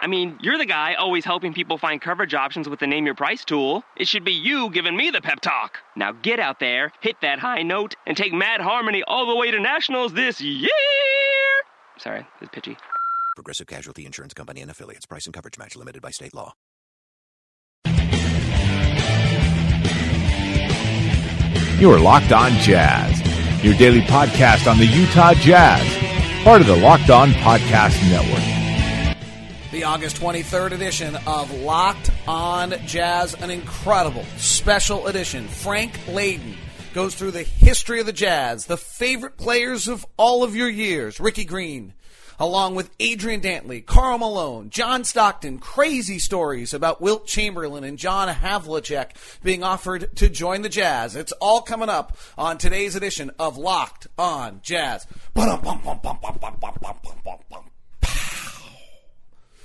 I mean, you're the guy always helping people find coverage options with the Name Your Price tool. It should be you giving me the pep talk. Now get out there, hit that high note, and take Mad Harmony all the way to nationals this year! Sorry, it's pitchy. Progressive Casualty Insurance Company and affiliates. Price and coverage match limited by state law. You are Locked On Jazz, your daily podcast on the Utah Jazz, part of the Locked On Podcast Network. The August 23rd edition of Locked On Jazz, an incredible special edition. Frank Layden goes through the history of the Jazz, the favorite players of all of your years, Ricky Green, along with Adrian Dantley, Karl Malone, John Stockton, crazy stories about Wilt Chamberlain and John Havlicek being offered to join the Jazz. It's all coming up on today's edition of Locked on Jazz.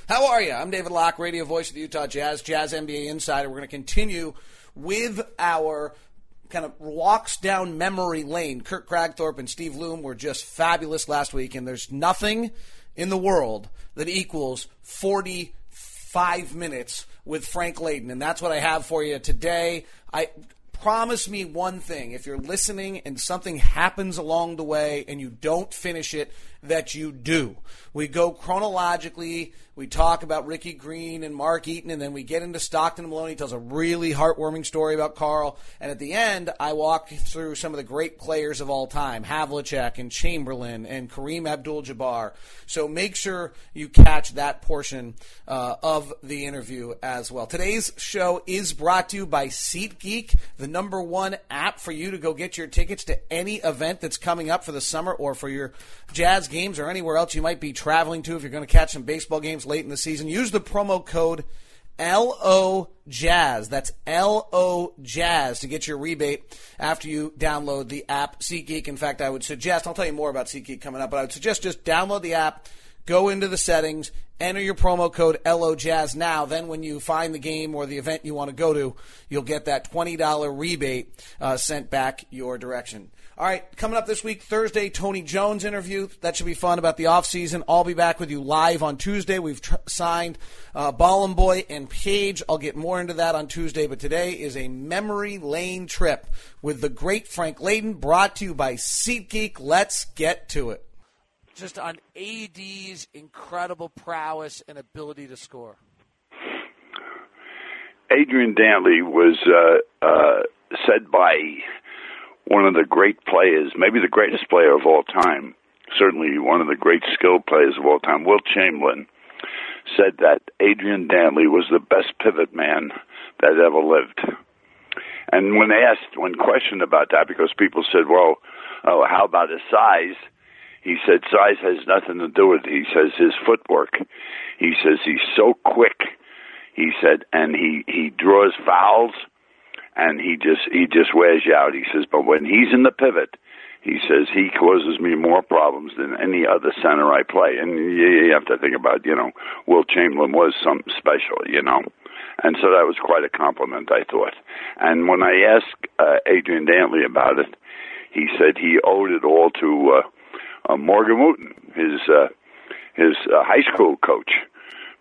How are you? I'm David Locke, radio voice of the Utah Jazz, Jazz NBA Insider. We're going to continue with our kind of walks down memory lane. Kirk Kragthorpe and Steve Luhm were just fabulous last week, and there's nothing in the world that equals 45 minutes with Frank Layden, and that's what I have for you today. I promise me one thing if you're listening and something happens along the way and you don't finish it that you do we go chronologically we talk about Ricky Green and Mark Eaton, and then we get into Stockton and Malone. He tells a really heartwarming story about Karl. And at the end, I walk through some of the great players of all time Havlicek and Chamberlain and Kareem Abdul Jabbar. So make sure you catch that portion uh, of the interview as well. Today's show is brought to you by SeatGeek, the number one app for you to go get your tickets to any event that's coming up for the summer or for your Jazz games or anywhere else you might be traveling to if you're going to catch some baseball games late in the season. Use the promo code LO Jazz. That's LO Jazz to get your rebate after you download the app SeatGeek. In fact, I would suggest, I'll tell you more about SeatGeek coming up, but I would suggest just download the app, go into the settings, enter your promo code LO Jazz now. Then when you find the game or the event you want to go to, you'll get that $20 rebate uh, sent back your direction. All right, coming up this week, Thursday, Tony Jones interview. That should be fun about the offseason. I'll be back with you live on Tuesday. We've tr- signed uh, Boy and Page. I'll get more into that on Tuesday, but today is a memory lane trip with the great Frank Layden, brought to you by SeatGeek. Let's get to it. Just on AD's incredible prowess and ability to score. Adrian Dantley was uh, uh, said by one of the great players, maybe the greatest player of all time, certainly one of the great skilled players of all time, Wilt Chamberlain, said that Adrian Dantley was the best pivot man that ever lived. And when asked, when questioned about that, because people said, well, oh, how about his size? He said size has nothing to do with it. He says his footwork. He says he's so quick. He said, and he, he draws fouls and he just he just wears you out. He says, but when he's in the pivot, he says he causes me more problems than any other center I play. And you, you have to think about, you know, Wilt Chamberlain was something special, you know. And so that was quite a compliment, I thought. And when I asked uh, Adrian Dantley about it, he said he owed it all to uh, uh, Morgan Wootten, his uh, his uh, high school coach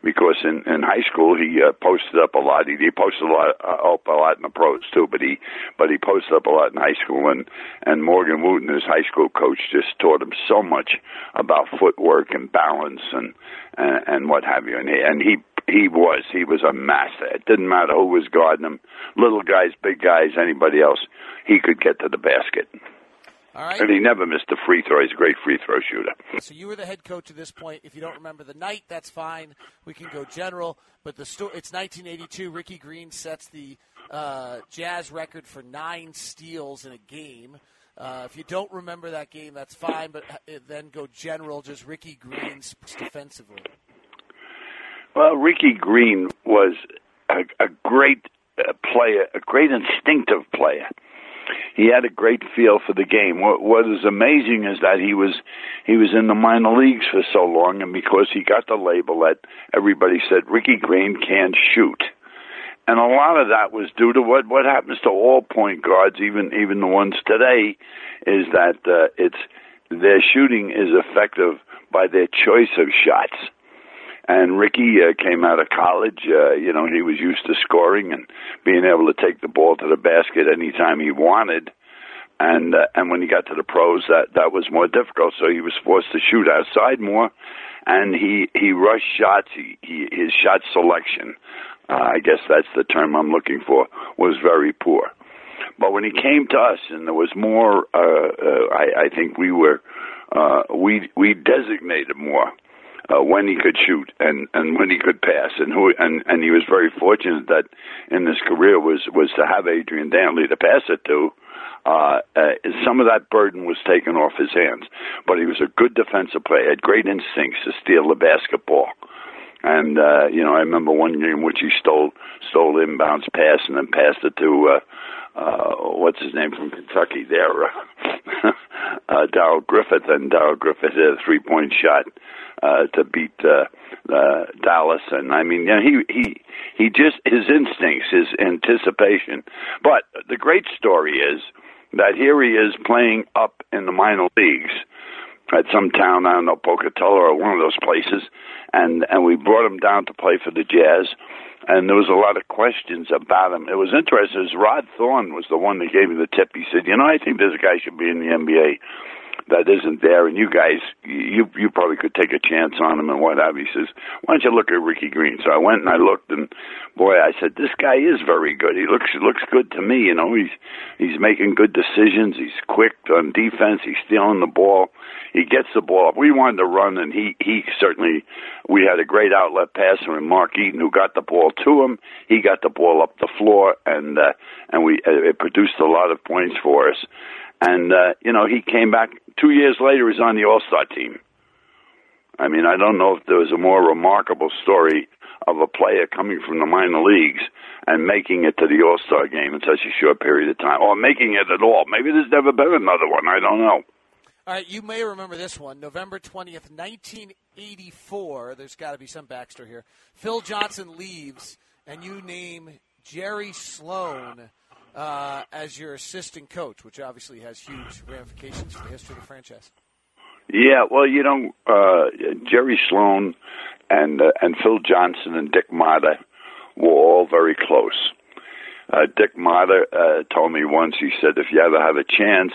because in in high school he uh, posted up a lot. He, he posted a lot uh, up a lot in the pros too, but he but he posted up a lot in high school. And and Morgan Wootten, his high school coach, just taught him so much about footwork and balance and and, and what have you. And he, and he he was he was a master. It didn't matter who was guarding him, little guys, big guys, anybody else. He could get to the basket. All right. And he never missed a free throw. He's a great free throw shooter. So you were the head coach at this point. If you don't remember the night, that's fine. We can go general. But the sto- it's 1982. Ricky Green sets the uh, Jazz record for nine steals in a game. Uh, if you don't remember that game, that's fine. But uh, then go general. Just Ricky Green's defensively. Well, Ricky Green was a, a great uh, player, a great instinctive player he had a great feel for the game. What, what is amazing is that he was he was in the minor leagues for so long, and because he got the label that everybody said Ricky Green can't shoot, and a lot of that was due to what what happens to all point guards, even even the ones today, is that uh, it's their shooting is effective by their choice of shots. And Ricky uh, came out of college. Uh, you know, he was used to scoring and being able to take the ball to the basket anytime he wanted. And uh, and when he got to the pros, that that was more difficult. So he was forced to shoot outside more, and he he rushed shots. He, he his shot selection, uh, I guess that's the term I'm looking for, was very poor. But when he came to us, and there was more, uh, uh, I, I think we were uh, we we designated more uh, when he could shoot and and when he could pass, and who and and he was very fortunate that in his career was was to have Adrian Dantley to pass it to. Uh, uh, some of that burden was taken off his hands, but he was a good defensive player. Had great instincts to steal the basketball. And uh, you know, I remember one game in which he stole stole inbounds pass and then passed it to uh, uh, what's his name from Kentucky there, uh, uh, Darrell Griffith, and Darrell Griffith hit a three point shot uh, to beat uh, uh, Dallas, and I mean, you know, he he he just his instincts, his anticipation. But the great story is that here he is playing up in the minor leagues at some town I don't know Pocatello or one of those places, and and we brought him down to play for the Jazz and there was a lot of questions about him. It was interesting. Rod Thorn was the one that gave me the tip. He said, "You know, I think this guy should be in the NBA." That isn't there, and you guys, you you probably could take a chance on him and what have you. He says, "Why don't you look at Ricky Green?" So I went and I looked, and boy, I said, "This guy is very good. He looks looks good to me. You know, he's he's making good decisions. He's quick on defense. He's stealing the ball. He gets the ball up. We wanted to run, and he he certainly we had a great outlet passer in Mark Eaton who got the ball to him. He got the ball up the floor, and uh, and we uh, it produced a lot of points for us. And uh, you know, he came back two years later. He's on the All Star team. I mean, I don't know if there was a more remarkable story of a player coming from the minor leagues and making it to the All Star game in such a short period of time, or making it at all. Maybe there's never been another one. I don't know. All right, you may remember this one. November 20th, 1984. There's got to be some Baxter here. Phil Johnson leaves, and you name Jerry Sloan uh, as your assistant coach, which obviously has huge ramifications for the history of the franchise. Yeah, well, you know, uh, Jerry Sloan and uh, and Phil Johnson and Dick Motta were all very close. Uh, Dick Motta uh, told me once. He said, "If you ever have a chance."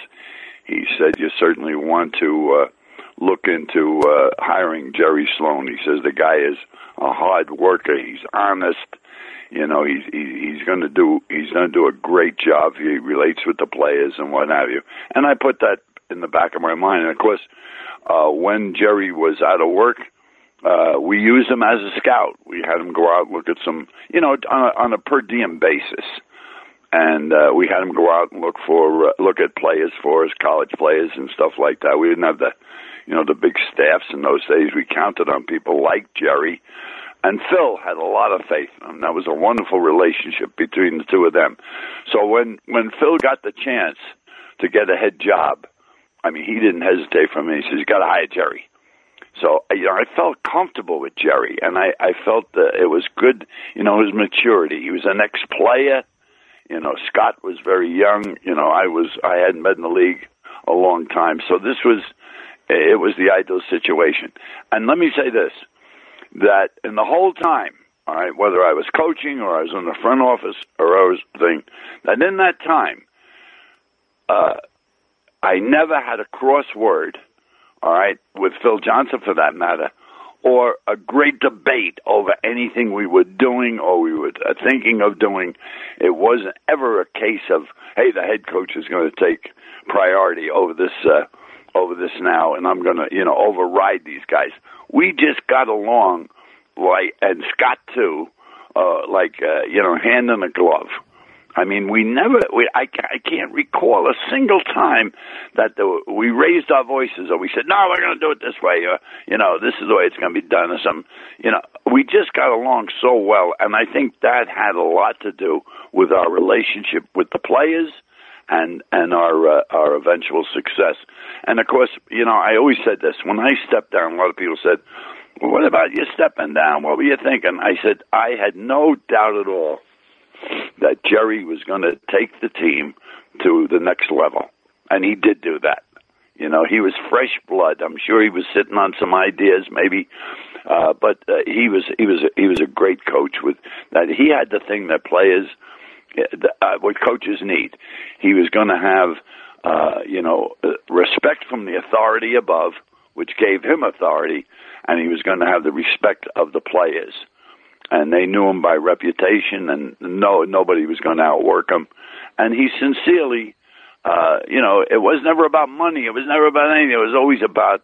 he said you certainly want to uh, look into uh, hiring Jerry Sloan. He says the guy is a hard worker. He's honest. You know, he's he, he's going to do he's going to do a great job. He relates with the players and what have you. And I put that in the back of my mind. And of course, uh, when Jerry was out of work, uh, we used him as a scout. We had him go out and look at some, you know, on a, on a per diem basis and uh, we had him go out and look for uh, look at players for us, college players and stuff like that. We didn't have the, you know, the big staffs in those days. We counted on people like Jerry, and Phil had a lot of faith in him. That was a wonderful relationship between the two of them. So when when Phil got the chance to get a head job, I mean, he didn't hesitate for me. He says, "You got to hire Jerry." So you know, I felt comfortable with Jerry, and I I felt that it was good. You know, his maturity. He was an ex-player you know, Scott was very young. You know, I was I hadn't been in the league a long time, so this was it was the ideal situation. And let me say this: that in the whole time, all right, whether I was coaching or I was in the front office or I was thing, that in that time, uh, I never had a crossword, all right, with Phil Johnson for that matter, or a great debate over anything we were doing or we were uh, thinking of doing. It wasn't ever a case of, hey, the head coach is going to take priority over this uh, over this now, and I'm going to, you know, override these guys. We just got along like, and Scott too, uh, like, uh, you know, hand in a glove. I mean, we never, we, I, I can't recall a single time that the, we raised our voices or we said, no, we're going to do it this way, or, you know, this is the way it's going to be done, or something. You know, we just got along so well, and I think that had a lot to do with our relationship with the players and and our uh, our eventual success. And of course, you know, I always said this when I stepped down. A lot of people said, well, "What about you stepping down? What were you thinking?" I said, "I had no doubt at all that Jerry was going to take the team to the next level, and he did do that. You know, he was fresh blood. I'm sure he was sitting on some ideas, maybe, uh, but uh, he was he was he was a great coach with that. He had the thing that players, uh, what coaches need. He was going to have, uh, you know, uh, respect from the authority above, which gave him authority, and he was going to have the respect of the players and they knew him by reputation, and no nobody was going to outwork him. And he sincerely, uh, you know, it was never about money. It was never about anything. It was always about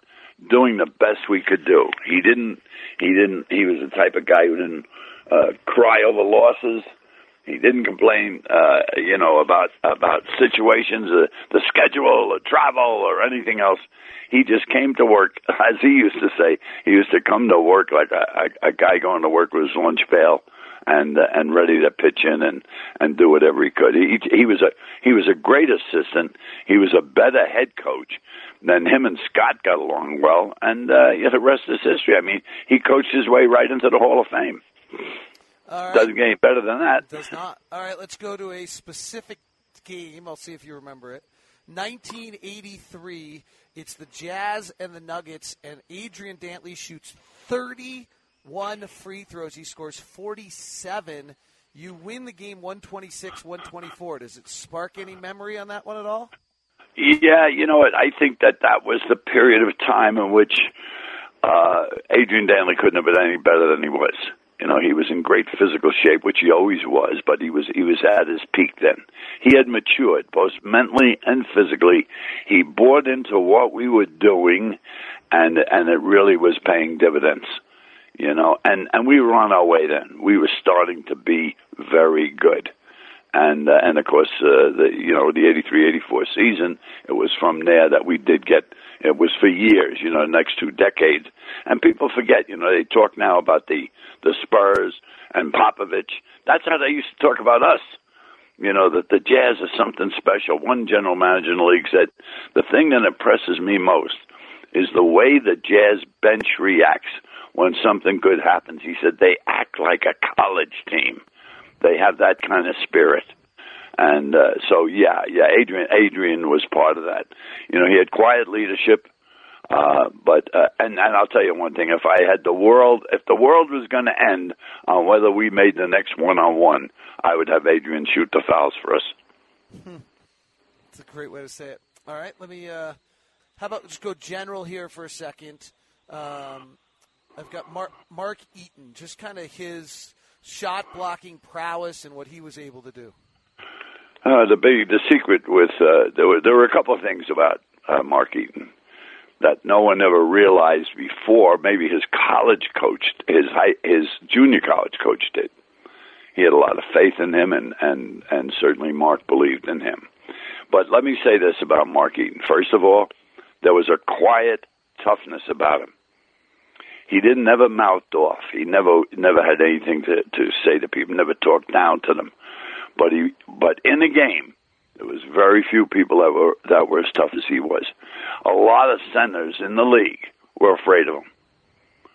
doing the best we could do. He didn't. He didn't. He was the type of guy who didn't uh, cry over losses. He didn't complain, uh, you know, about about situations, uh, the schedule, or travel, or anything else he just came to work, as he used to say. He used to come to work like a, a, a guy going to work with his lunch pail, and uh, and ready to pitch in and and do whatever he could. He he was a he was a great assistant. He was a better head coach. Then him and Scott got along well, and uh, yeah, the rest is history. I mean, he coached his way right into the Hall of Fame. Doesn't get any better than that. Does not. All right, let's go to a specific game. I'll see if you remember it. 1983 it's the Jazz and the Nuggets, and Adrian Dantley shoots 31 free throws. He scores 47. You win the game 126 124. Does it spark any memory on that one at all? Yeah, you know what? I think that that was the period of time in which uh, Adrian Dantley couldn't have been any better than he was. You know, he was in great physical shape, which he always was, but he was he was at his peak then. He had matured both mentally and physically. He bought into what we were doing, and and it really was paying dividends. You know, and and we were on our way then. We were starting to be very good and uh, and of course uh, the you know the 83 84 season it was from there that we did get it was for years you know the next two decades. And people forget you know they talk now about the the Spurs and Popovich. That's how they used to talk about us. You know that the Jazz is something special. One general manager in the league said the thing that impresses me most is the way the Jazz bench reacts when something good happens. He said they act like a college team. They have that kind of spirit. And uh, so, yeah, yeah, Adrian Adrian was part of that. You know, he had quiet leadership. Uh, but uh, and and I'll tell you one thing: if I had the world, if the world was going to end on whether we made the next one on one, I would have Adrian shoot the fouls for us. That's a great way to say it. All right, let me. Uh, how about just go general here for a second? Um, I've got Mark Mark Eaton, just kind of his shot blocking prowess and what he was able to do? Uh, the big the secret with uh, there were there were a couple of things about uh, Mark Eaton that no one ever realized before. Maybe his college coach, his high, his junior college coach did. He had a lot of faith in him, and and and certainly Mark believed in him. But let me say this about Mark Eaton. First of all, there was a quiet toughness about him he didn't never mouthed off. He never never had anything to to say to people. Never talked down to them. But he but in the game, there was very few people that were that were as tough as he was. A lot of centers in the league were afraid of him.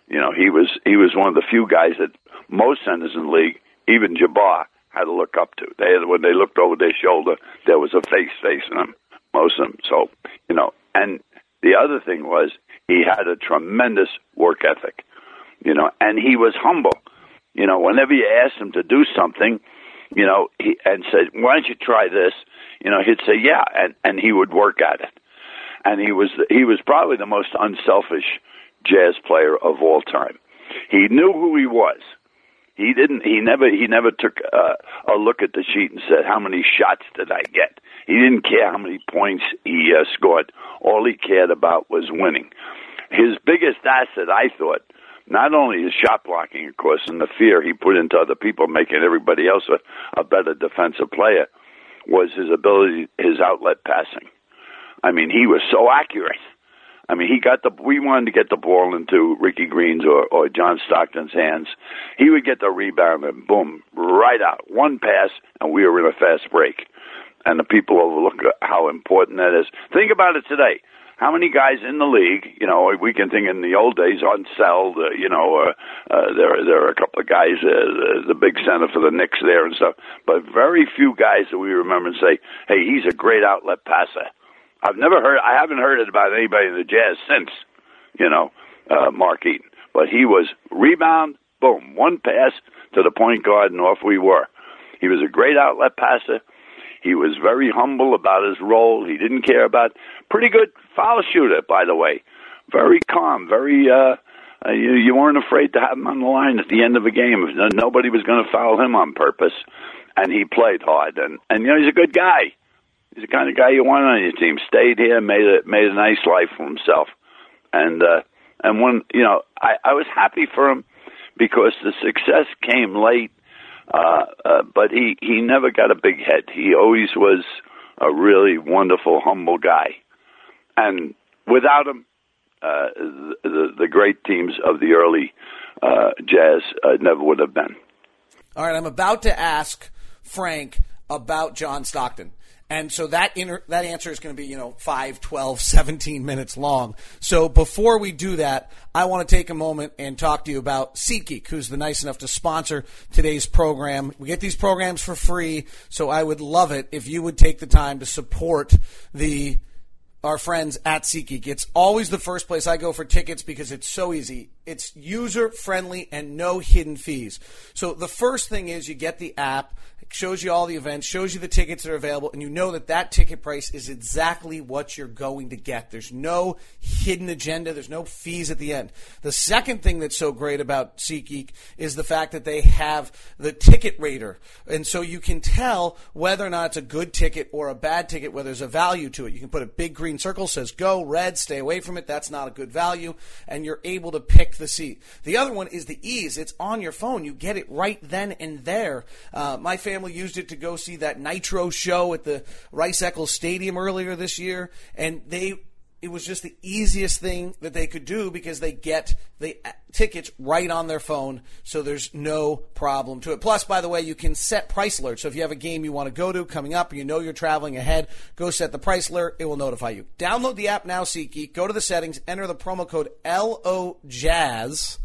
You know, he was he was one of the few guys that most centers in the league, even Jabbar, had to look up to. They when they looked over their shoulder, there was a face facing them. Most of them. So you know, and the other thing was he had a tremendous work ethic, you know, and he was humble. You know, whenever you asked him to do something, you know, he and said, "Why don't you try this?" You know, he'd say, "Yeah," and and he would work at it. And he was he was probably the most unselfish jazz player of all time. He knew who he was. He didn't. He never. He never took uh, a look at the sheet and said, "How many shots did I get?" He didn't care how many points he uh, scored. All he cared about was winning. His biggest asset, I thought, not only his shot blocking, of course, and the fear he put into other people, making everybody else a, a better defensive player, was his ability, his outlet passing. I mean, he was so accurate. I mean, he got the. We wanted to get the ball into Ricky Green's or, or John Stockton's hands. He would get the rebound and boom, right out, one pass, and we were in a fast break. and the people overlook how important that is. Think about it today. How many guys in the league? You know, we can think in the old days on Seld. Uh, you know, uh, uh, there there are a couple of guys, uh, the big center for the Knicks there and stuff, but very few guys that we remember and say, "Hey, he's a great outlet passer." I've never heard. I haven't heard it about anybody in the Jazz since. You know, uh, Mark Eaton, but he was rebound, boom, one pass to the point guard, and off we were. He was a great outlet passer. He was very humble about his role. He didn't care about. Pretty good foul shooter, by the way. Very calm. Very. uh uh, you, you weren't afraid to have him on the line at the end of a game. Nobody was going to foul him on purpose, and he played hard. And and you know he's a good guy. He's the kind of guy you want on your team. Stayed here, made a made a nice life for himself, and uh, and when you know I I was happy for him because the success came late uh, uh, but he he never got a big head. He always was a really wonderful, humble guy, and without him, uh, the the great teams of the early uh, Jazz uh, never would have been. All right, I'm about to ask Frank about John Stockton. And so that inter- that answer is going to be, you know, 5, 12, 17 minutes long. So before we do that, I want to take a moment and talk to you about SeatGeek, who's the nice enough to sponsor today's program. We get these programs for free, so I would love it if you would take the time to support the our friends at SeatGeek. It's always the first place I go for tickets because it's so easy. It's user friendly and no hidden fees. So the first thing is you get the app it shows you all the events, shows you the tickets that are available, and you know that that ticket price is exactly what you're going to get. There's no hidden agenda. There's no fees at the end. The second thing that's so great about SeatGeek is the fact that they have the ticket rater, and so you can tell whether or not it's a good ticket or a bad ticket, whether there's a value to it. You can put a big green circle says go, red, stay away from it. That's not a good value, and you're able to pick the seat. The other one is the ease. It's on your phone. You get it right then and there. Uh, my family used it to go see that Nitro show at the Rice Eccles Stadium earlier this year, and they it was just the easiest thing that they could do because they get the uh, tickets right on their phone, so there's no problem to it. Plus, by the way, you can set price alerts. So if you have a game you want to go to coming up, you know you're traveling ahead, go set the price alert. It will notify you. Download the app now, SeatGeek. Go to the settings, enter the promo code LOJazz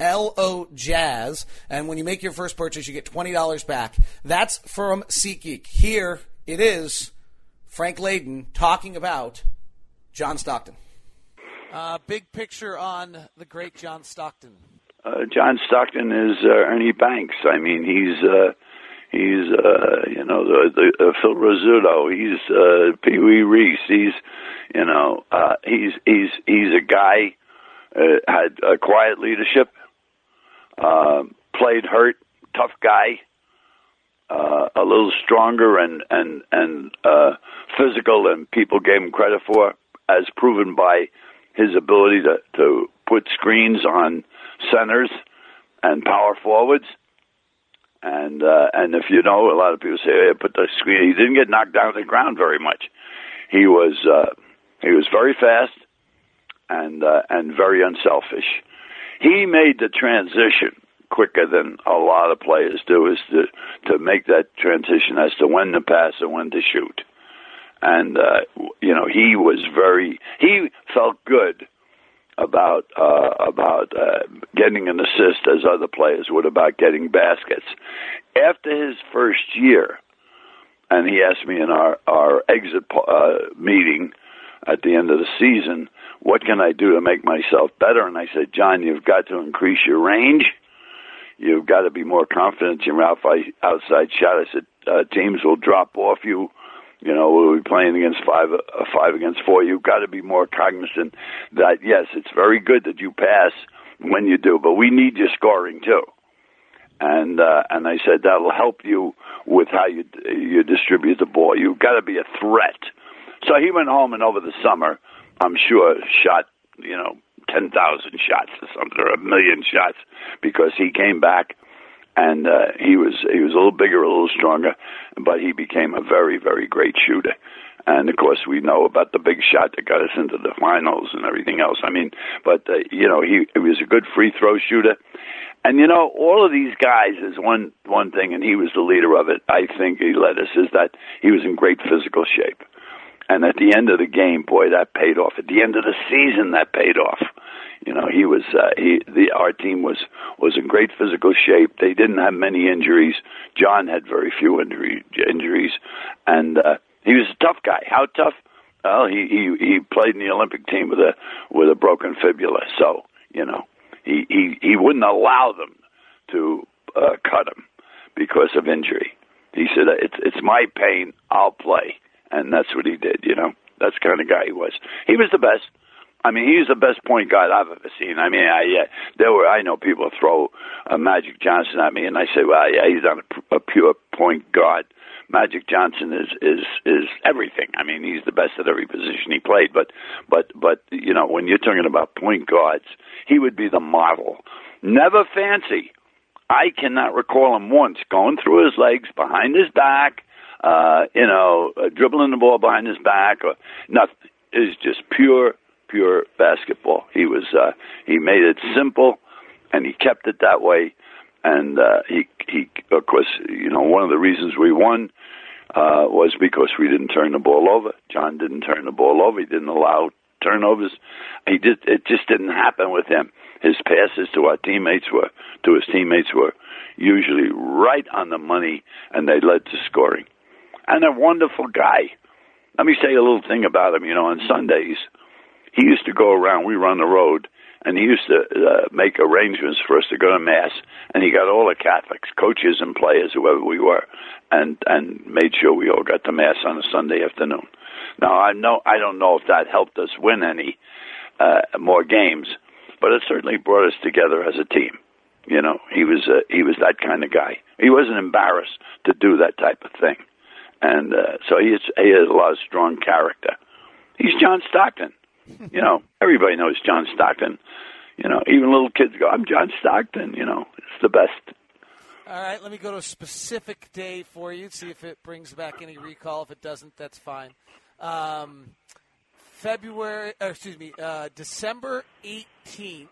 L O Jazz. And when you make your first purchase, you get $20 back. That's from SeatGeek. Here it is Frank Layden talking about John Stockton. Uh, big picture on the great John Stockton. Uh, John Stockton is uh, Ernie Banks. I mean, he's uh, he's uh, you know the, the uh, Phil Rizzuto. He's uh, Pee Wee Reese. He's you know uh, he's he's he's a guy uh, had a quiet leadership. Uh, played hurt, tough guy, uh, a little stronger and and and uh, physical than people gave him credit for, as proven by his ability to to put screens on centers and power forwards. And uh, and if you know, a lot of people say, hey, "Put the screen." He didn't get knocked down to the ground very much. He was uh, he was very fast and uh, and very unselfish he made the transition quicker than a lot of players do is to to make that transition as to when to pass and when to shoot and uh you know he was very he felt good about uh about uh getting an assist as other players would about getting baskets after his first year and he asked me in our our exit uh meeting at the end of the season what can I do to make myself better? And I said, John, you've got to increase your range. You've got to be more confident in your outside shot. I said, uh, teams will drop off you. You know, we'll be playing against five, uh, five against four. You've got to be more cognizant that yes, it's very good that you pass when you do, but we need your scoring too. And uh, and I said that'll help you with how you you distribute the ball. You've got to be a threat. So he went home and over the summer I'm sure, shot, you know, 10,000 shots or something, or a million shots, because he came back and uh, he was he was a little bigger, a little stronger, but he became a very, very great shooter. And of course, we know about the big shot that got us into the finals and everything else. I mean, but uh, you know, he, he was a good free throw shooter, And you know, all of these guys is one one thing, and he was the leader of it. I think he led us is that he was in great physical shape. And at the end of the game, boy, that paid off. At the end of the season, that paid off. You know, he was uh, he the our team was was in great physical shape. They didn't have many injuries. John had very few injury, injuries, and uh, he was a tough guy. How tough? Well, he he he played in the Olympic team with a with a broken fibula, so you know he he he wouldn't allow them to uh, cut him because of injury. He said, "It's it's my pain. I'll play," and that's what he did. You know, that's the kind of guy he was. He was the best. I mean, he's the best point guard I've ever seen. I mean, I uh, there were I know people throw uh, Magic Johnson at me, and I say, well, yeah, he's not a, a pure point guard. Magic Johnson is is is everything. I mean, he's the best at every position he played. But but but you know, when you're talking about point guards, he would be the model. Never fancy. I cannot recall him once going through his legs behind his back, uh, you know, uh, dribbling the ball behind his back, or nothing. It's just pure, pure basketball. He was, uh, he made it simple, and he kept it that way. And uh, he, he, of course, you know, one of the reasons we won uh, was because we didn't turn the ball over. John didn't turn the ball over. He didn't allow turnovers. He did. It just didn't happen with him. His passes to our teammates were to his teammates were usually right on the money, and they led to scoring. And a wonderful guy. Let me say a little thing about him. You know, on Sundays, he used to go around. We run the road, and he used to uh, make arrangements for us to go to mass. And he got all the Catholics, coaches and players, whoever we were, and and made sure we all got to mass on a Sunday afternoon. Now I know I don't know if that helped us win any uh, more games, but it certainly brought us together as a team. You know, he was uh, he was that kind of guy. He wasn't embarrassed to do that type of thing, and uh, so he has, he has a lot of strong character. He's John Stockton. you know, everybody knows John Stockton. You know, even little kids go, "I'm John Stockton." You know, it's the best. All right, let me go to a specific day for you. See if it brings back any recall. If it doesn't, that's fine. Um, February, uh, excuse me, uh, December 18th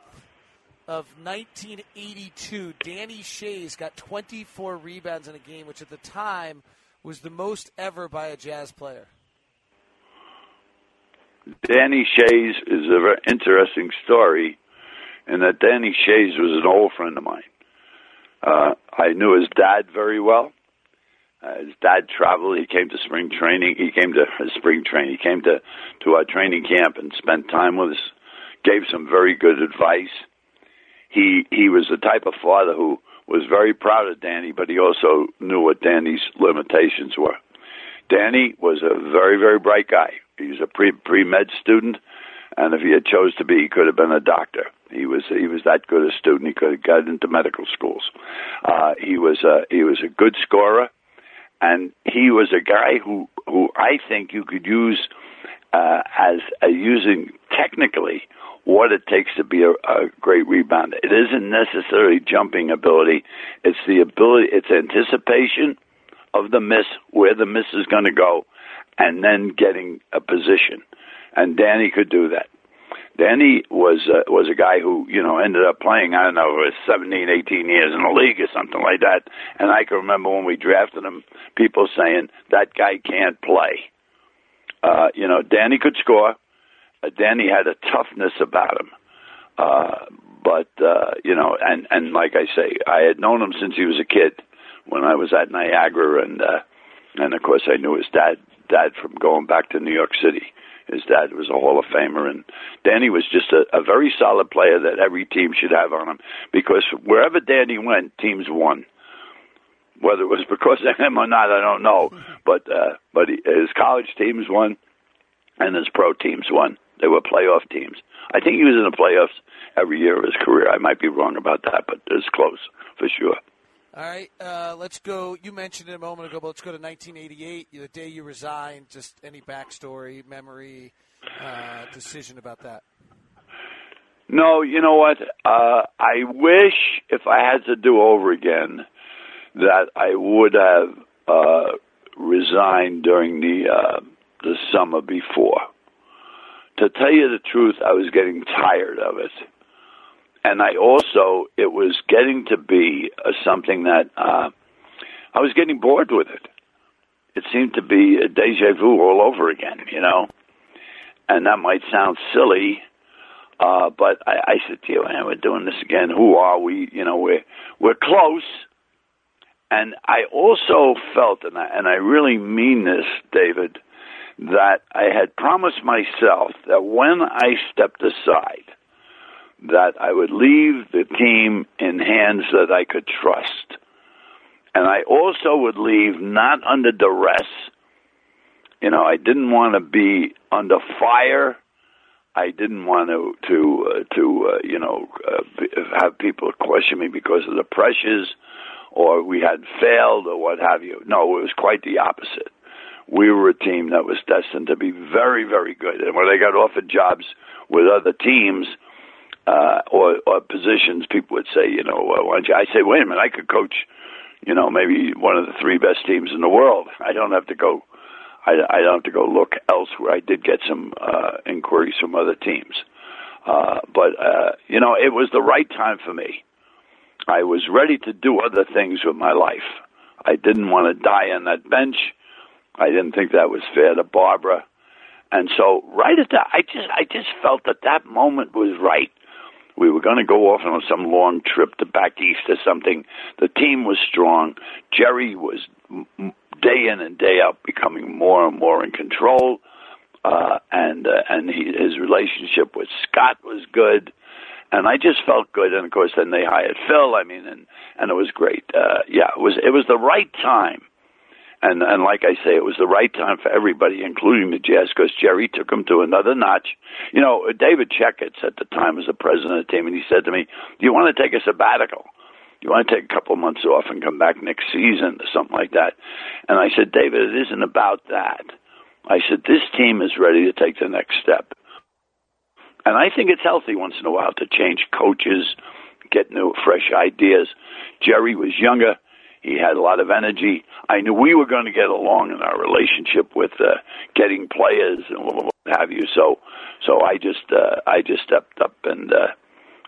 of 1982, Danny Schayes got 24 rebounds in a game, which at the time was the most ever by a Jazz player. Danny Schayes is a very interesting story, in that Danny Schayes was an old friend of mine. Uh, I knew his dad very well. Uh, his dad traveled. He came to spring training. He came to his spring training. He came to to our training camp and spent time with us. Gave some very good advice. He he was the type of father who was very proud of Danny, but he also knew what Danny's limitations were. Danny was a very very bright guy. He was a pre pre med student, and if he had chose to be, he could have been a doctor. He was he was that good a student. He could have got into medical schools. Uh, he was a he was a good scorer and he was a guy who who I think you could use uh, as a using technically what it takes to be a, a great rebounder. It isn't necessarily jumping ability; it's the ability, it's anticipation of the miss, where the miss is going to go, and then getting a position. And Danny could do that. Danny was uh, was a guy who you know ended up playing I don't know it was 17, 18 years in the league or something like that. And I can remember when we drafted him, people saying that guy can't play. Uh, you know, Danny could score. Uh, Danny had a toughness about him. Uh, but uh, you know, and and like I say, I had known him since he was a kid when I was at Niagara, and uh, and of course I knew his dad dad from going back to New York City. His dad was a Hall of Famer, and Danny was just a, a very solid player that every team should have on him because wherever Danny went, teams won. Whether it was because of him or not, I don't know. But uh, but he, his college teams won, and his pro teams won. They were playoff teams. I think he was in the playoffs every year of his career. I might be wrong about that, but it's close for sure. All right, uh, let's go. You mentioned it a moment ago, but let's go to 1988, the day you resigned. Just any backstory, memory, uh, decision about that. No, you know what? Uh, I wish if I had to do over again that I would have uh, resigned during the uh, the summer before. To tell you the truth, I was getting tired of it, and I also it was getting to be uh, something that uh, I was getting bored with it. It seemed to be a deja vu all over again, you know. And that might sound silly, uh, but I, I said to you, man, we're doing this again. Who are we? You know, we're we're close. And I also felt, and I, and I really mean this, David, that I had promised myself that when I stepped aside, that I would leave the team in hands that I could trust. And I also would leave not under duress. You know, I didn't want to be under fire. I didn't want to to uh, to uh, you know uh, have people question me because of the pressures, or we had failed, or what have you. No, it was quite the opposite. We were a team that was destined to be very, very good. And when I got offered jobs with other teams, uh, or, or positions, people would say, you know, why don't you? I say, wait a minute, I could coach, you know, maybe one of the three best teams in the world. I don't have to go. I, I don't have to go look elsewhere. I did get some uh, inquiries from other teams, uh, but uh, you know, it was the right time for me. I was ready to do other things with my life. I didn't want to die on that bench. I didn't think that was fair to Barbara. And so right at that I just I just felt that that moment was right. We were going to go off on some long trip to back east or something. The team was strong. Jerry was day in and day out becoming more and more in control. Uh, and uh, and he, his relationship with Scott was good, and I just felt good. And of course, then they hired Phil. I mean, and and it was great. Uh, yeah, it was it was the right time and and like I say, it was the right time for everybody, including the Jazz, because Jerry took them to another notch. You know, David Checketts at the time was the president of the team, and he said to me, "Do you want to take a sabbatical? You want to take a couple of months off and come back next season or something like that?" And I said, "David, it isn't about that." I said, "This team is ready to take the next step." And I think it's healthy once in a while to change coaches, get new, fresh ideas. Jerry was younger he had a lot of energy. I knew we were going to get along in our relationship with uh, getting players and what have you. So, so I just uh, I just stepped up and uh,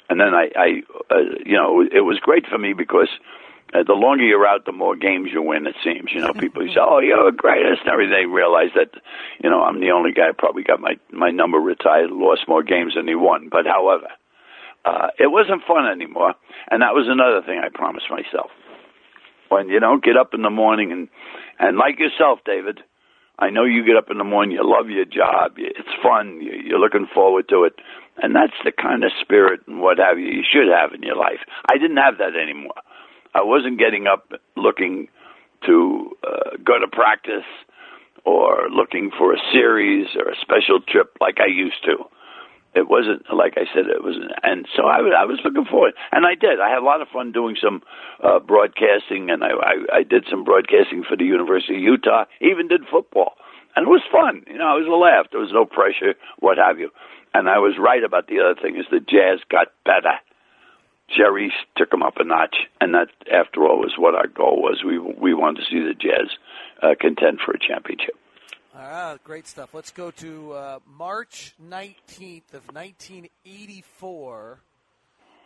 and then I, I uh, you know it was great for me because uh, the longer you're out, the more games you win. It seems you know people say, "Oh, you're the greatest," and everything. They realize that you know I'm the only guy probably got my my number retired, lost more games than he won. But however, uh, it wasn't fun anymore, and that was another thing I promised myself when you don't get up in the morning and and like yourself, David. I know you get up in the morning, you love your job, it's fun, you're looking forward to it, and that's the kind of spirit and what have you you should have in your life. I didn't have that anymore. I wasn't getting up looking to uh, go to practice or looking for a series or a special trip like I used to it wasn't like I said it was, and so I, I was looking forward, and I did. I had a lot of fun doing some uh, broadcasting, and I, I I did some broadcasting for the University of Utah. Even did football, and it was fun. You know, it was a laugh. There was no pressure, what have you. And I was right about the other thing is the Jazz got better. Jerry took them up a notch, and that, after all, was what our goal was. We we wanted to see the Jazz uh, contend for a championship. Ah, great stuff. Let's go to uh, March 19th of 1984.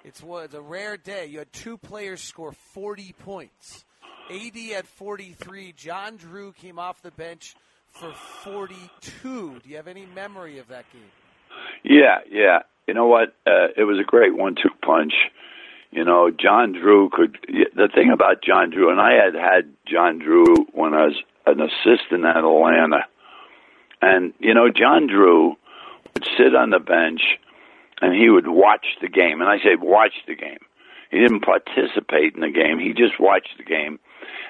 It's, it's a rare day. You had two players score 40 points. AD at 43. John Drew came off the bench for 42. Do you have any memory of that game? Yeah, yeah. You know what? Uh, it was a great one-two punch. You know, John Drew could. The thing about John Drew, and I had had John Drew when I was an assistant at Atlanta and, you know, John Drew would sit on the bench and he would watch the game. And I say, watch the game. He didn't participate in the game. He just watched the game.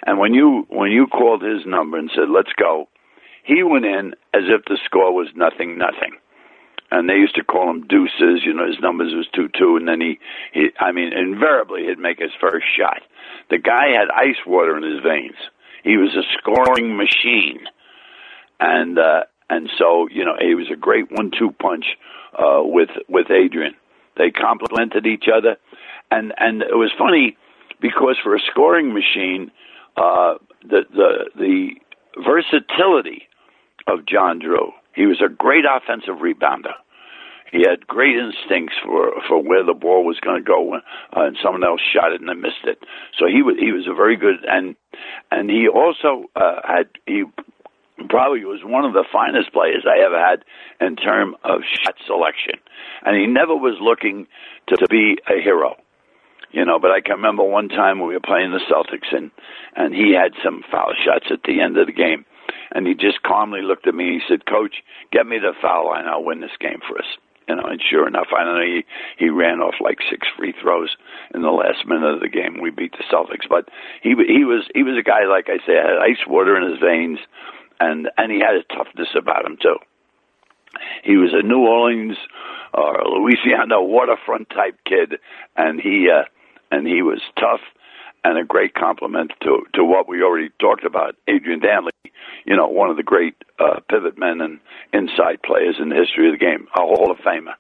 And when you when you called his number and said, "Let's go," he went in as if the score was nothing, nothing. And they used to call him deuces. You know, his numbers was two two, and then he, he I mean, invariably he'd make his first shot. The guy had ice water in his veins. He was a scoring machine, and uh, and so you know he was a great one-two punch uh, with with Adrian. They complemented each other, and and it was funny because for a scoring machine, uh, the the the versatility of John Drew. He was a great offensive rebounder. He had great instincts for for where the ball was going to go, uh, and someone else shot it and I missed it. So he was he was a very good and and he also uh, had he probably was one of the finest players I ever had in terms of shot selection, and he never was looking to, to be a hero. You know, but I can remember one time we were playing the Celtics and and he had some foul shots at the end of the game, and he just calmly looked at me. and He said, "Coach, get me the foul line. I'll win this game for us." You know, and sure enough, I know. He he ran off like six free throws in the last minute of the game. We beat the Celtics, but he he was he was a guy like I say had ice water in his veins, and and he had a toughness about him too. He was a New Orleans or Louisiana waterfront type kid, and he uh, and he was tough and a great compliment to to what we already talked about. Adrian Dantley, you know, one of the great uh, pivot men and inside players in the history of the game, a Hall of Famer.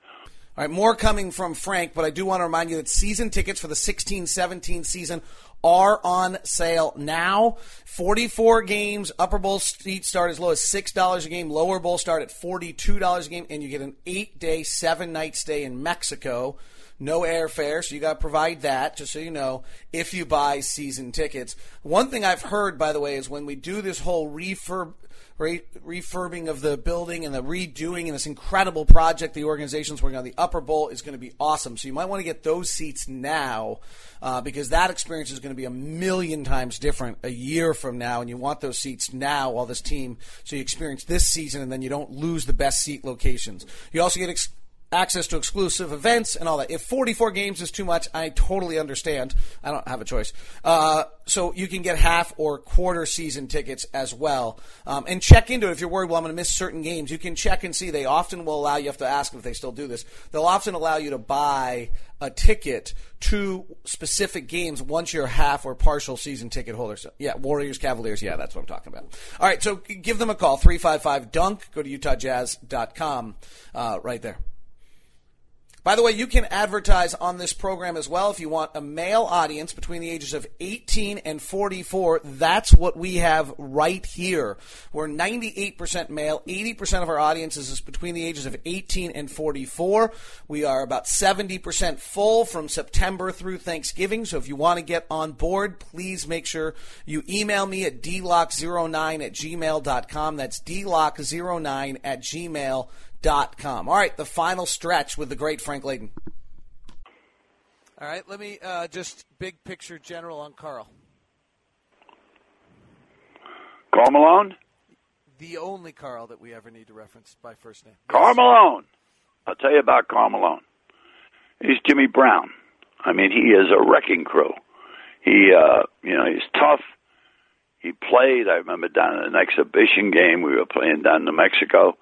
All right, more coming from Frank, but I do want to remind you that season tickets for the 16 17 season are on sale now. 44 games, upper bowl seats start as low as $6 a game, lower bowl start at $42 a game, and you get an eight day, seven night stay in Mexico. No airfare, so you got to provide that, just so you know, if you buy season tickets. One thing I've heard, by the way, is when we do this whole refurb re- refurbing of the building and the redoing and this incredible project the organization's working on. The Upper Bowl is going to be awesome. So you might want to get those seats now uh, because that experience is going to be a million times different a year from now. And you want those seats now while this team, so you experience this season and then you don't lose the best seat locations. You also get. Ex- access to exclusive events and all that. If 44 games is too much, I totally understand. I don't have a choice. Uh, so you can get half or quarter season tickets as well. Um, and check into it if you're worried, well, I'm going to miss certain games. You can check and see. They often will allow you, have to ask if they still do this, they'll often allow you to buy a ticket to specific games once you're half or partial season ticket holder. So, yeah, Warriors, Cavaliers. Yeah, that's what I'm talking about. All right, so give them a call, 355 Dunk. Go to UtahJazz.com uh, right there. By the way, you can advertise on this program as well if you want a male audience between the ages of 18 and 44. That's what we have right here. We're 98% male. 80% of our audience is between the ages of 18 and 44. We are about 70% full from September through Thanksgiving. So if you want to get on board, please make sure you email me at dlock09 at gmail.com. That's dlock09 at gmail.com com. All right, the final stretch with the great Frank Layden. All right, let me uh, just big picture general on Karl. Karl Malone? The only Karl that we ever need to reference by first name. Karl Malone. I'll tell you about Karl Malone. He's Jimmy Brown. I mean, he is a wrecking crew. He, uh, you know, he's tough. He played. I remember down in an exhibition game we were playing down in New Mexico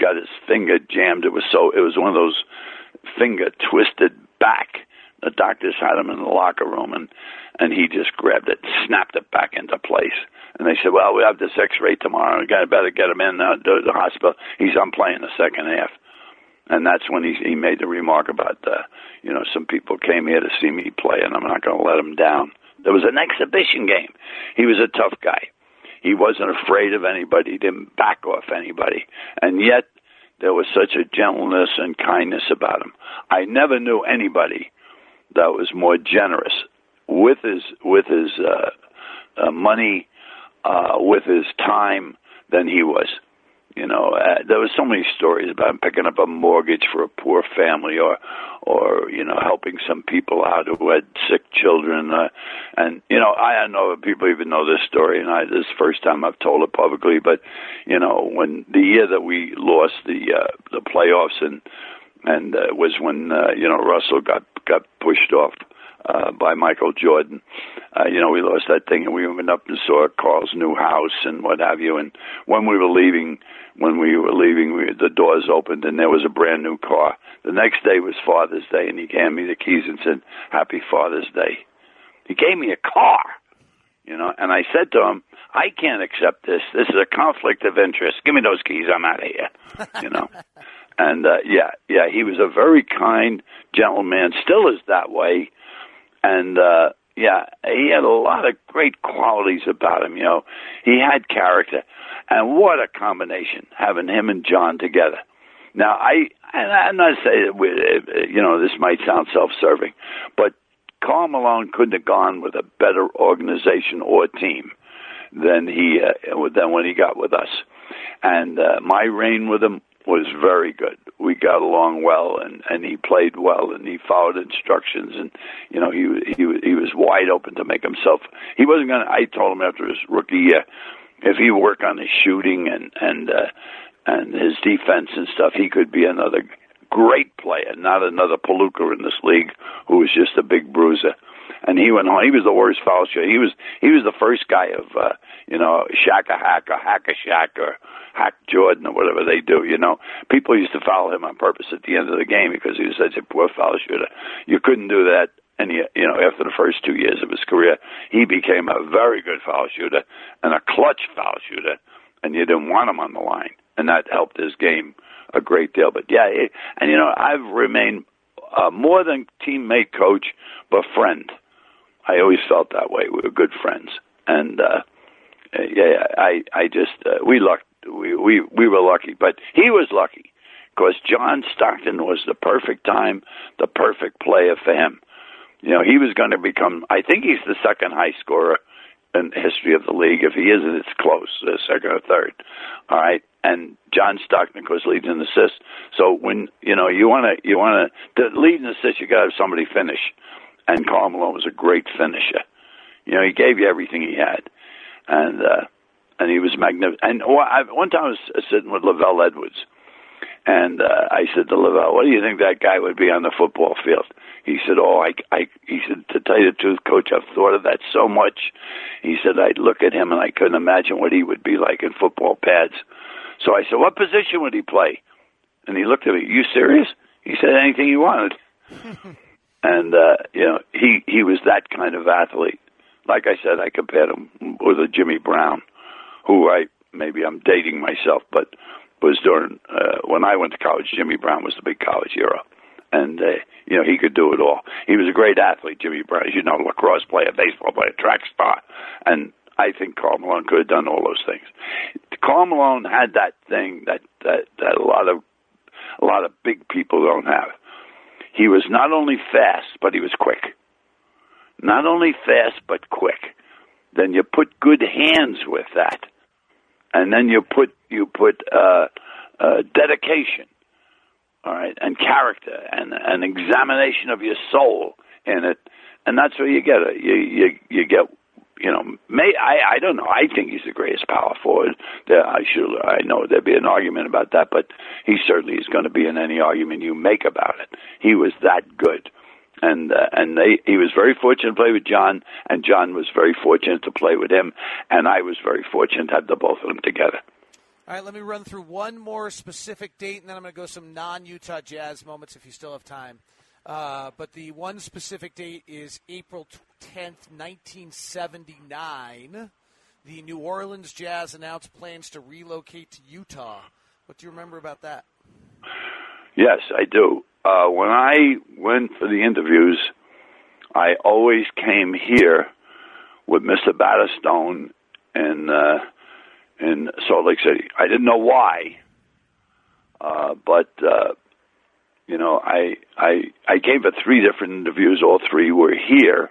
got his finger jammed. It was so it was one of those finger twisted back. The doctors had him in the locker room, and and he just grabbed it, snapped it back into place. And they said, "Well, we have this X-ray tomorrow. We got better get him in uh, to the hospital. He's on playing the second half." And that's when he he made the remark about, uh, you know, some people came here to see me play, and I'm not going to let them down. There was an exhibition game. He was a tough guy. He wasn't afraid of anybody. He didn't back off anybody. And yet, there was such a gentleness and kindness about him. I never knew anybody that was more generous with his with his uh, uh, money, uh, with his time than he was. You know, uh, there was so many stories about picking up a mortgage for a poor family, or, or you know, helping some people out who had sick children. Uh, and you know, I don't know if people even know this story, and I this is the first time I've told it publicly. But you know, when the year that we lost the uh, the playoffs, and and uh, was when uh, you know Russell got got pushed off uh, by Michael Jordan. Uh, you know, we lost that thing, and we went up and saw Karl's new house and what have you. And when we were leaving, when we were leaving, we, the doors opened and there was a brand new car. The next day was Father's Day, and he gave me the keys and said, "Happy Father's Day." He gave me a car, you know, and I said to him, "I can't accept this. This is a conflict of interest. Give me those keys. I'm out of here." You know. and uh, yeah, yeah, he was a very kind gentleman. Still is that way and uh yeah, he had a lot of great qualities about him, you know. He had character. And what a combination having him and John together. Now, I and I'm not saying we, you know this might sound self-serving, but Karl Malone couldn't have gone with a better organization or team than he uh, than when he got with us. And uh, my reign with him was very good. We got along well, and and he played well, and he followed instructions, and you know he he he was wide open to make himself. He wasn't gonna. I told him after his rookie year, if he work on his shooting and and uh, and his defense and stuff, he could be another great player, not another Palooka in this league who was just a big bruiser. And he went on. He was the worst foul shooter. He was he was the first guy of uh, you know Shaq a hack or hack Jordan or whatever they do. You know, people used to follow him on purpose at the end of the game because he was such a poor foul shooter. You couldn't do that and you know, after the first two years of his career, he became a very good foul shooter and a clutch foul shooter, and you didn't want him on the line and that helped his game a great deal. But yeah, and you know, I've remained uh, more than teammate, coach, but friend. I always felt that way. We were good friends, and uh, yeah, I I just uh, we lucked we we we were lucky, but he was lucky because John Stockton was the perfect time, the perfect player for him. You know, he was going to become. I think he's the second high scorer in the history of the league. If he isn't, it's close, uh, second or third. All right, and John Stockton, of course, leads in assists. So when you know you want to you want to lead in assists, you got to have somebody finish. And Karl Malone was a great finisher. You know, he gave you everything he had, and uh, and he was magnificent. And I, one time I was sitting with LaVell Edwards, and uh, I said to LaVell, "What do you think that guy would be on the football field?" He said, "Oh, I, I." He said, "To tell you the truth, Coach, I've thought of that so much." He said, "I'd look at him and I couldn't imagine what he would be like in football pads." So I said, "What position would he play?" And he looked at me. You serious? He said anything he wanted. and uh, you know, he he was that kind of athlete. Like I said, I compared him with a Jimmy Brown, who I maybe I'm dating myself, but was during uh, when I went to college. Jimmy Brown was the big college hero and uh, you know he could do it all. He was a great athlete, Jimmy Brown, you know, lacrosse player, baseball player, track star, and I think Karl Malone could have done all those things. Karl Malone had that thing that that that a lot of a lot of big people don't have. He was not only fast, but he was quick. Not only fast, but quick. Then you put good hands with that, and then you put you put uh, uh, dedication all right, and character and an examination of your soul in it, and that's where you get it. You you you get you know, may I I don't know. I think he's the greatest power forward. There, I should I know there'd be an argument about that, but he certainly is going to be in any argument you make about it. He was that good, and uh, and they he was very fortunate to play with John, and John was very fortunate to play with him, and I was very fortunate to have the both of them together. All right, let me run through one more specific date, and then I'm going to go some non-Utah Jazz moments if you still have time. Uh, but the one specific date is April 10th, 1979. The New Orleans Jazz announced plans to relocate to Utah. What do you remember about that? Yes, I do. Uh, when I went for the interviews, I always came here with Mr. Battistone and uh, in Salt Lake City. I didn't know why, uh, but uh, you know, I I I came for three different interviews. All three were here,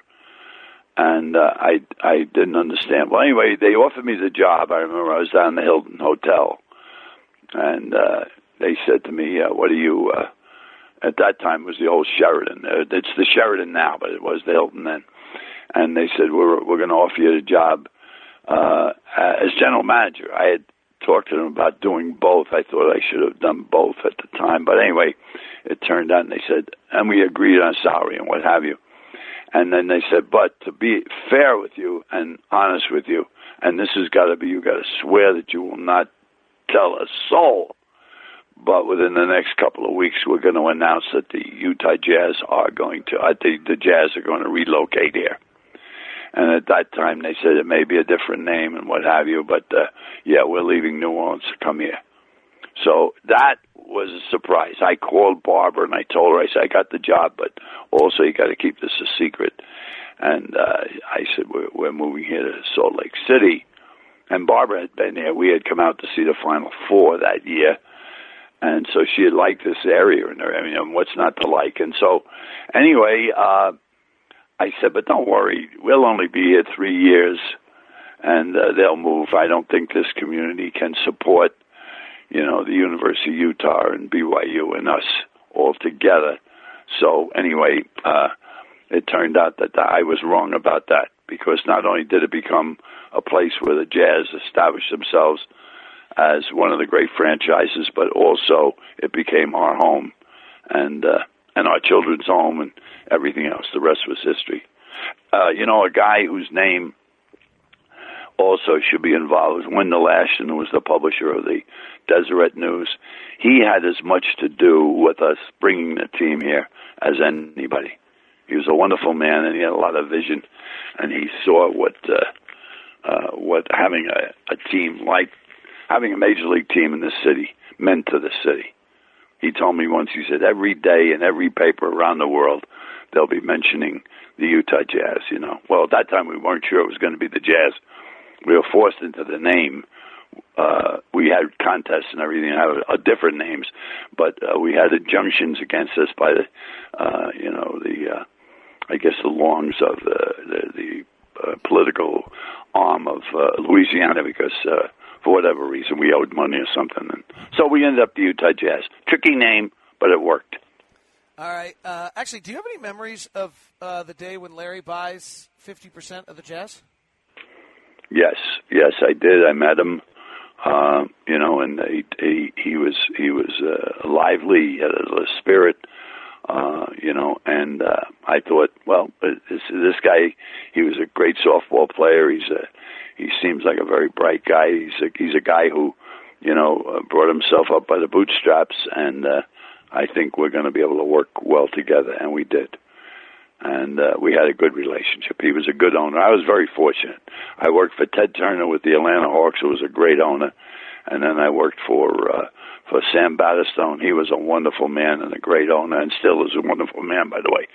and uh, I I didn't understand. Well, anyway, they offered me the job. I remember I was down in the Hilton Hotel, and uh, they said to me, uh, "What are you?" Uh, at that time, was the old Sheraton. Uh, it's the Sheraton now, but it was the Hilton then. And they said, "We're we're going to offer you the job." uh, as general manager. I had talked to them about doing both. I thought I should have done both at the time, but anyway, it turned out and they said, and we agreed on salary and what have you. And then they said, but to be fair with you and honest with you, and this has got to be, you got to swear that you will not tell a soul. But within the next couple of weeks, we're going to announce that the Utah Jazz are going to, I think the Jazz are going to relocate here. And at that time, they said it may be a different name and what have you, but uh, yeah, we're leaving New Orleans to come here. So that was a surprise. I called Barbara and I told her, I said, I got the job, but also you got to keep this a secret. And uh, I said, we're, we're moving here to Salt Lake City. And Barbara had been there. We had come out to see the Final Four that year. And so she had liked this area, and I mean, what's not to like? And so, anyway, uh, I said, but don't worry, we'll only be here three years, and uh, they'll move. I don't think this community can support, you know, the University of Utah and BYU and us all together. So anyway, uh, it turned out that I was wrong about that because not only did it become a place where the Jazz established themselves as one of the great franchises, but also it became our home and uh, and our children's home and everything else. The rest was history. Uh, you know, a guy whose name also should be involved was Wendell Ashton, who was the publisher of the Deseret News. He had as much to do with us bringing the team here as anybody. He was a wonderful man, and he had a lot of vision, and he saw what uh, uh, what having a, a team like having a major league team in this city meant to the city. He told me once, he said, every day in every paper around the world, they'll be mentioning the Utah Jazz, you know. Well, at that time, we weren't sure it was going to be the Jazz. We were forced into the name. Uh, we had contests and everything, had uh, different names, but uh, we had injunctions against us by the, uh, you know, the, uh, I guess the longs of the, the, the uh, political arm of uh, Louisiana because uh, for whatever reason. We owed money or something, and so we ended up the Utah Jazz. Tricky name, but it worked. All right. Uh, actually, do you have any memories of uh, the day when Larry buys fifty percent of the Jazz? Yes, yes, I did. I met him. Uh, you know, and he he, he was he was uh, lively. He had a spirit. Uh, you know, and uh, I thought, well, this, this guy, he was a great softball player. He's a he seems like a very bright guy. He's a, he's a guy who, you know, uh, brought himself up by the bootstraps, and uh, I think we're going to be able to work well together, and we did. And uh, we had a good relationship. He was a good owner. I was very fortunate. I worked for Ted Turner with the Atlanta Hawks, who was a great owner, and then I worked for uh, for Sam Battistone. He was a wonderful man and a great owner, and still is a wonderful man, by the way.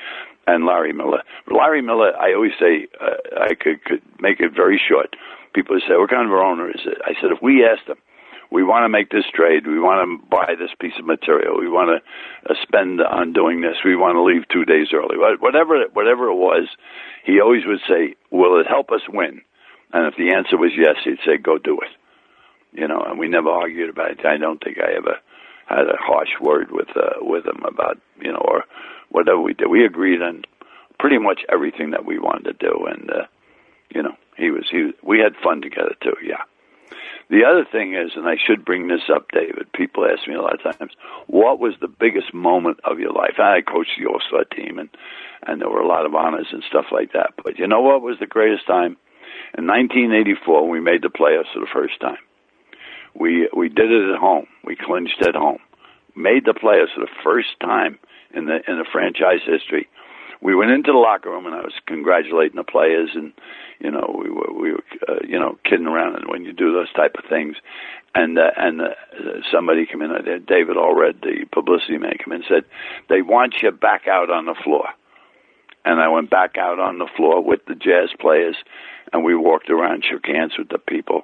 And Larry Miller. Larry Miller, I always say, uh, I could, could make it very short. People say, "What kind of owner is it?" I said, "If we asked him, we want to make this trade, we want to buy this piece of material, we want to uh, spend on doing this, we want to leave two days early, whatever whatever it was." He always would say, "Will it help us win?" And if the answer was yes, he'd say, "Go do it." You know, and we never argued about it. I don't think I ever had a harsh word with uh, with him about you know or whatever we did. We agreed on pretty much everything that we wanted to do, and uh, you know, he was he. We had fun together too. Yeah. The other thing is, and I should bring this up, David. People ask me a lot of times, what was the biggest moment of your life? I coached the All Star team, and and there were a lot of honors and stuff like that. But you know what was the greatest time? In 1984, we made the playoffs for the first time. We we did it at home. We clinched at home. Made the playoffs for the first time in the in the franchise history. We went into the locker room and I was congratulating the players and you know we were we were uh, you know kidding around and when you do those type of things and uh, and uh, somebody came in uh, David Allred the publicity man came in and said they want you back out on the floor and I went back out on the floor with the jazz players and we walked around shook hands with the people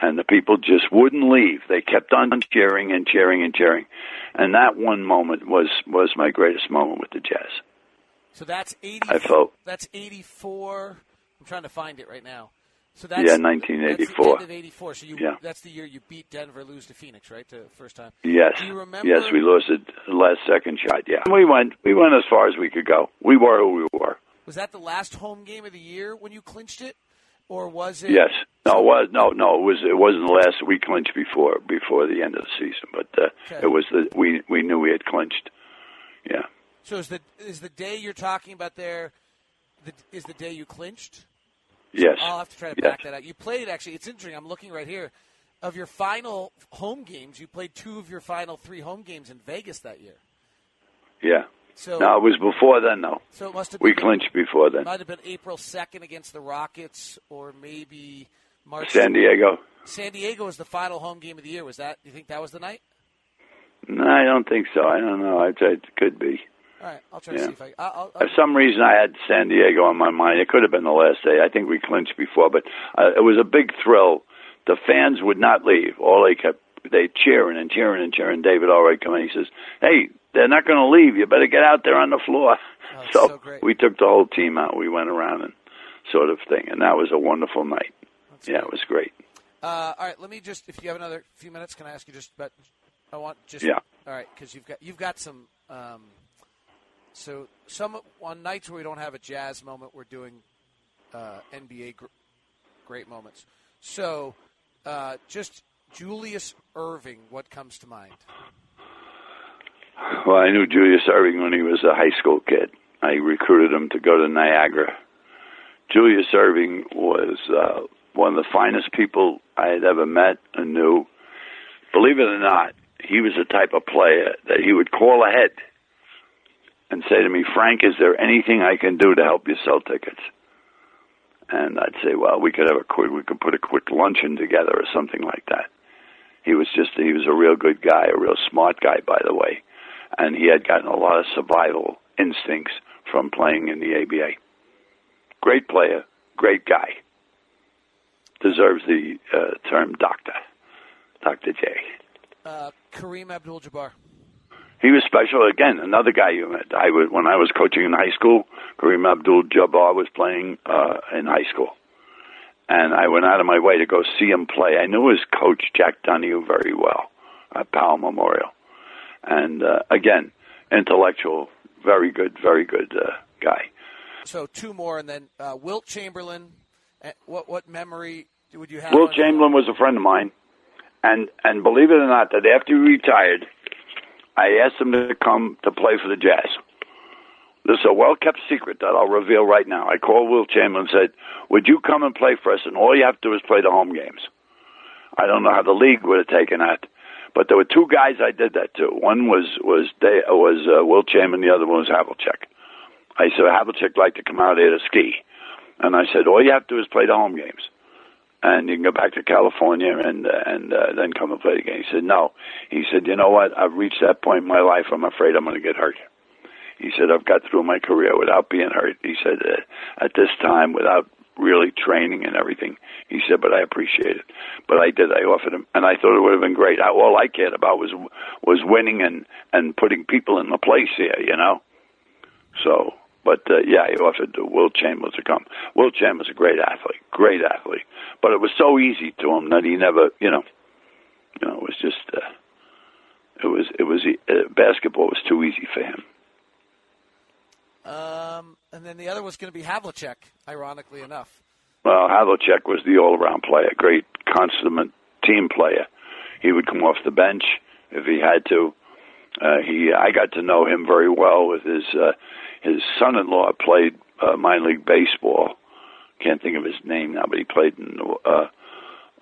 and the people just wouldn't leave. They kept on cheering and cheering and cheering, and that one moment was was my greatest moment with the Jazz. So that's eighty. I felt that's eighty four. I'm trying to find it right now. So that's yeah, 1984. That's the end of '84. So you, yeah. that's the year you beat Denver, lose to Phoenix, right? The first time. Yes. Do you remember? Yes, we lost it last second shot. Yeah, we went. We went as far as we could go. We were who we were. Was that the last home game of the year when you clinched it? Or was it? Yes. No, it was no, no. It was. It wasn't the last we clinched before before the end of the season, but uh, okay. it was the we we knew we had clinched. Yeah. So is the is the day you're talking about there? The, is the day you clinched? Yes. I'll have to try to yes. back that out. You played actually. It's interesting. I'm looking right here. Of your final home games, you played two of your final three home games in Vegas that year. Yeah. So no, it was before then, though. So it must have we been, clinched before then. Might have been April second against the Rockets, or maybe March. San Diego. San Diego was the final home game of the year. Was that? Do you think that was the night? No, I don't think so. I don't know. Say it could be. All right, I'll try yeah. to see if I. I'll, I'll, For some reason, I had San Diego on my mind. It could have been the last day. I think we clinched before, but uh, it was a big thrill. The fans would not leave. All they kept they cheering and cheering and cheering. David Allred come in. He says, "Hey, they're not going to leave. You better get out there on the floor." Oh, so so great. we took the whole team out. We went around and sort of thing, and that was a wonderful night. yeah, it was great. Uh, all right, let me just if you have another few minutes, can I ask you just about? I want just Yeah. All right, because you've got you've got some. Um, so some on nights where we don't have a jazz moment, we're doing uh, NBA gr- great moments. So uh, just Julius Erving, what comes to mind? Well, I knew Julius Erving when he was a high school kid. I recruited him to go to Niagara. Julius Erving was uh, one of the finest people I had ever met and knew. Believe it or not, he was the type of player that he would call ahead and say to me, Frank, is there anything I can do to help you sell tickets? And I'd say, well, we could have a quick, we could put a quick luncheon together or something like that. He was just, he was a real good guy, a real smart guy, by the way. And he had gotten a lot of survival instincts from playing in the ABA. Great player, great guy. Deserves the uh, term doctor, Dr. J. Uh, Kareem Abdul-Jabbar. He was special. Again, another guy you met. I was, when I was coaching in high school, Kareem Abdul-Jabbar was playing uh, in high school. And I went out of my way to go see him play. I knew his coach, Jack Donahue, very well at Power Memorial. And uh, again, intellectual, very good, very good uh, guy. So two more, and then uh, Wilt Chamberlain. Uh, What what memory would you have? Wilt Chamberlain was a friend of mine, and and believe it or not, that after he retired, I asked him to come to play for the Jazz. This is a well kept secret that I'll reveal right now. I called Wilt Chamberlain and said, "Would you come and play for us? And all you have to do is play the home games." I don't know how the league would have taken that, but there were two guys I did that to. One was was they, was uh, Wilt Chamberlain, the other one was Havlicek. I said Havlicek liked to come out here to ski, and I said all you have to do is play the home games and you can go back to California and uh, and uh, then come and play the game. He said, no. He said, you know what? I've reached that point in my life. I'm afraid I'm going to get hurt. He said, I've got through my career without being hurt. He said, uh, at this time, without really training and everything. He said, but I appreciate it. But I did. I offered him, and I thought it would have been great. I, all I cared about was was winning and and putting people in the place here. You know. So, but uh, yeah, he offered to Wilt Chamberlain to come. Wilt Chamberlain's a great athlete, great athlete. But it was so easy to him that he never, you know, you know, it was just, uh, it was, it was, uh, basketball was too easy for him. Um, and then the other was going to be Havlicek, ironically enough. Well, Havlicek was the all-around player, great consummate team player. He would come off the bench if he had to. Uh, he, I got to know him very well with his uh, his son-in-law played uh, minor league baseball. Can't think of his name now, but he played in uh,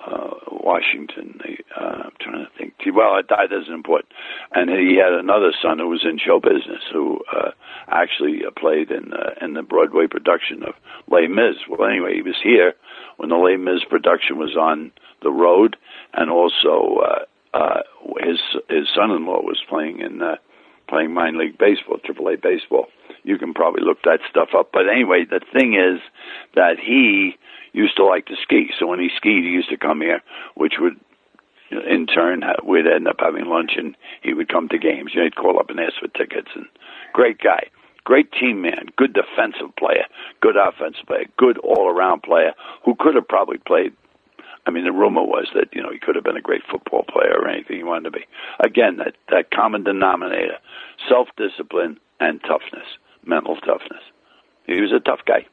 uh, Washington. Uh, I'm trying to think. Well, that isn't important. And he had another son who was in show business who uh, actually uh, played in uh, in the Broadway production of Les Mis. Well, anyway, he was here when the Les Mis production was on the road, and also uh, uh, his his son-in-law was playing in uh, playing minor league baseball, Triple A baseball. You can probably look that stuff up. But anyway, the thing is that he used to like to ski. So when he skied, he used to come here, which would in turn we'd end up having lunch, and he would come to games. You know, he'd call up and ask for tickets. And great guy, great team man, good defensive player, good offensive player, good all-around player who could have probably played. I mean, the rumor was that you know he could have been a great football player or anything he wanted to be. Again, that that common denominator: self-discipline and toughness, mental toughness. He was a tough guy.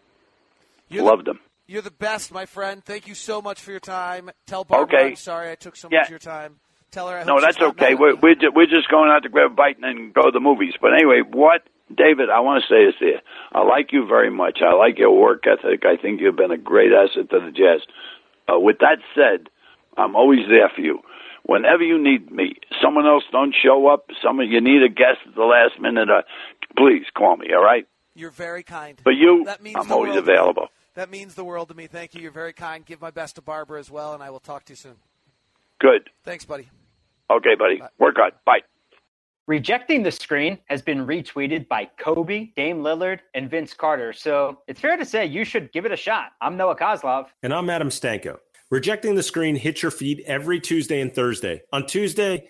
You're Loved the, him. You're the best, my friend. Thank you so much for your time. Tell Barbara Okay. I'm sorry I took so Yeah. much of your time. Tell her I No, that's okay. We're we're, ju- we're just going out to grab a bite and then go to the movies. But anyway, what David? I want to say this here. I like you very much. I like your work ethic. I think you've been a great asset to the Jazz. Uh, with that said, I'm always there for you. Whenever you need me, someone else don't show up. Someone you need a guest at the last minute. Uh, please call me. All right. You're very kind. But you, that means I'm always available. That means the world to me. Thank you. You're very kind. Give my best to Barbara as well, and I will talk to you soon. Good. Thanks, buddy. Okay, buddy. Work on. Bye. Rejecting the screen has been retweeted by Kobe, Dame Lillard, and Vince Carter. So it's fair to say you should give it a shot. I'm Noah Kozlov. And I'm Adam Stanko. Rejecting the Screen hits your feed every Tuesday and Thursday. On Tuesday,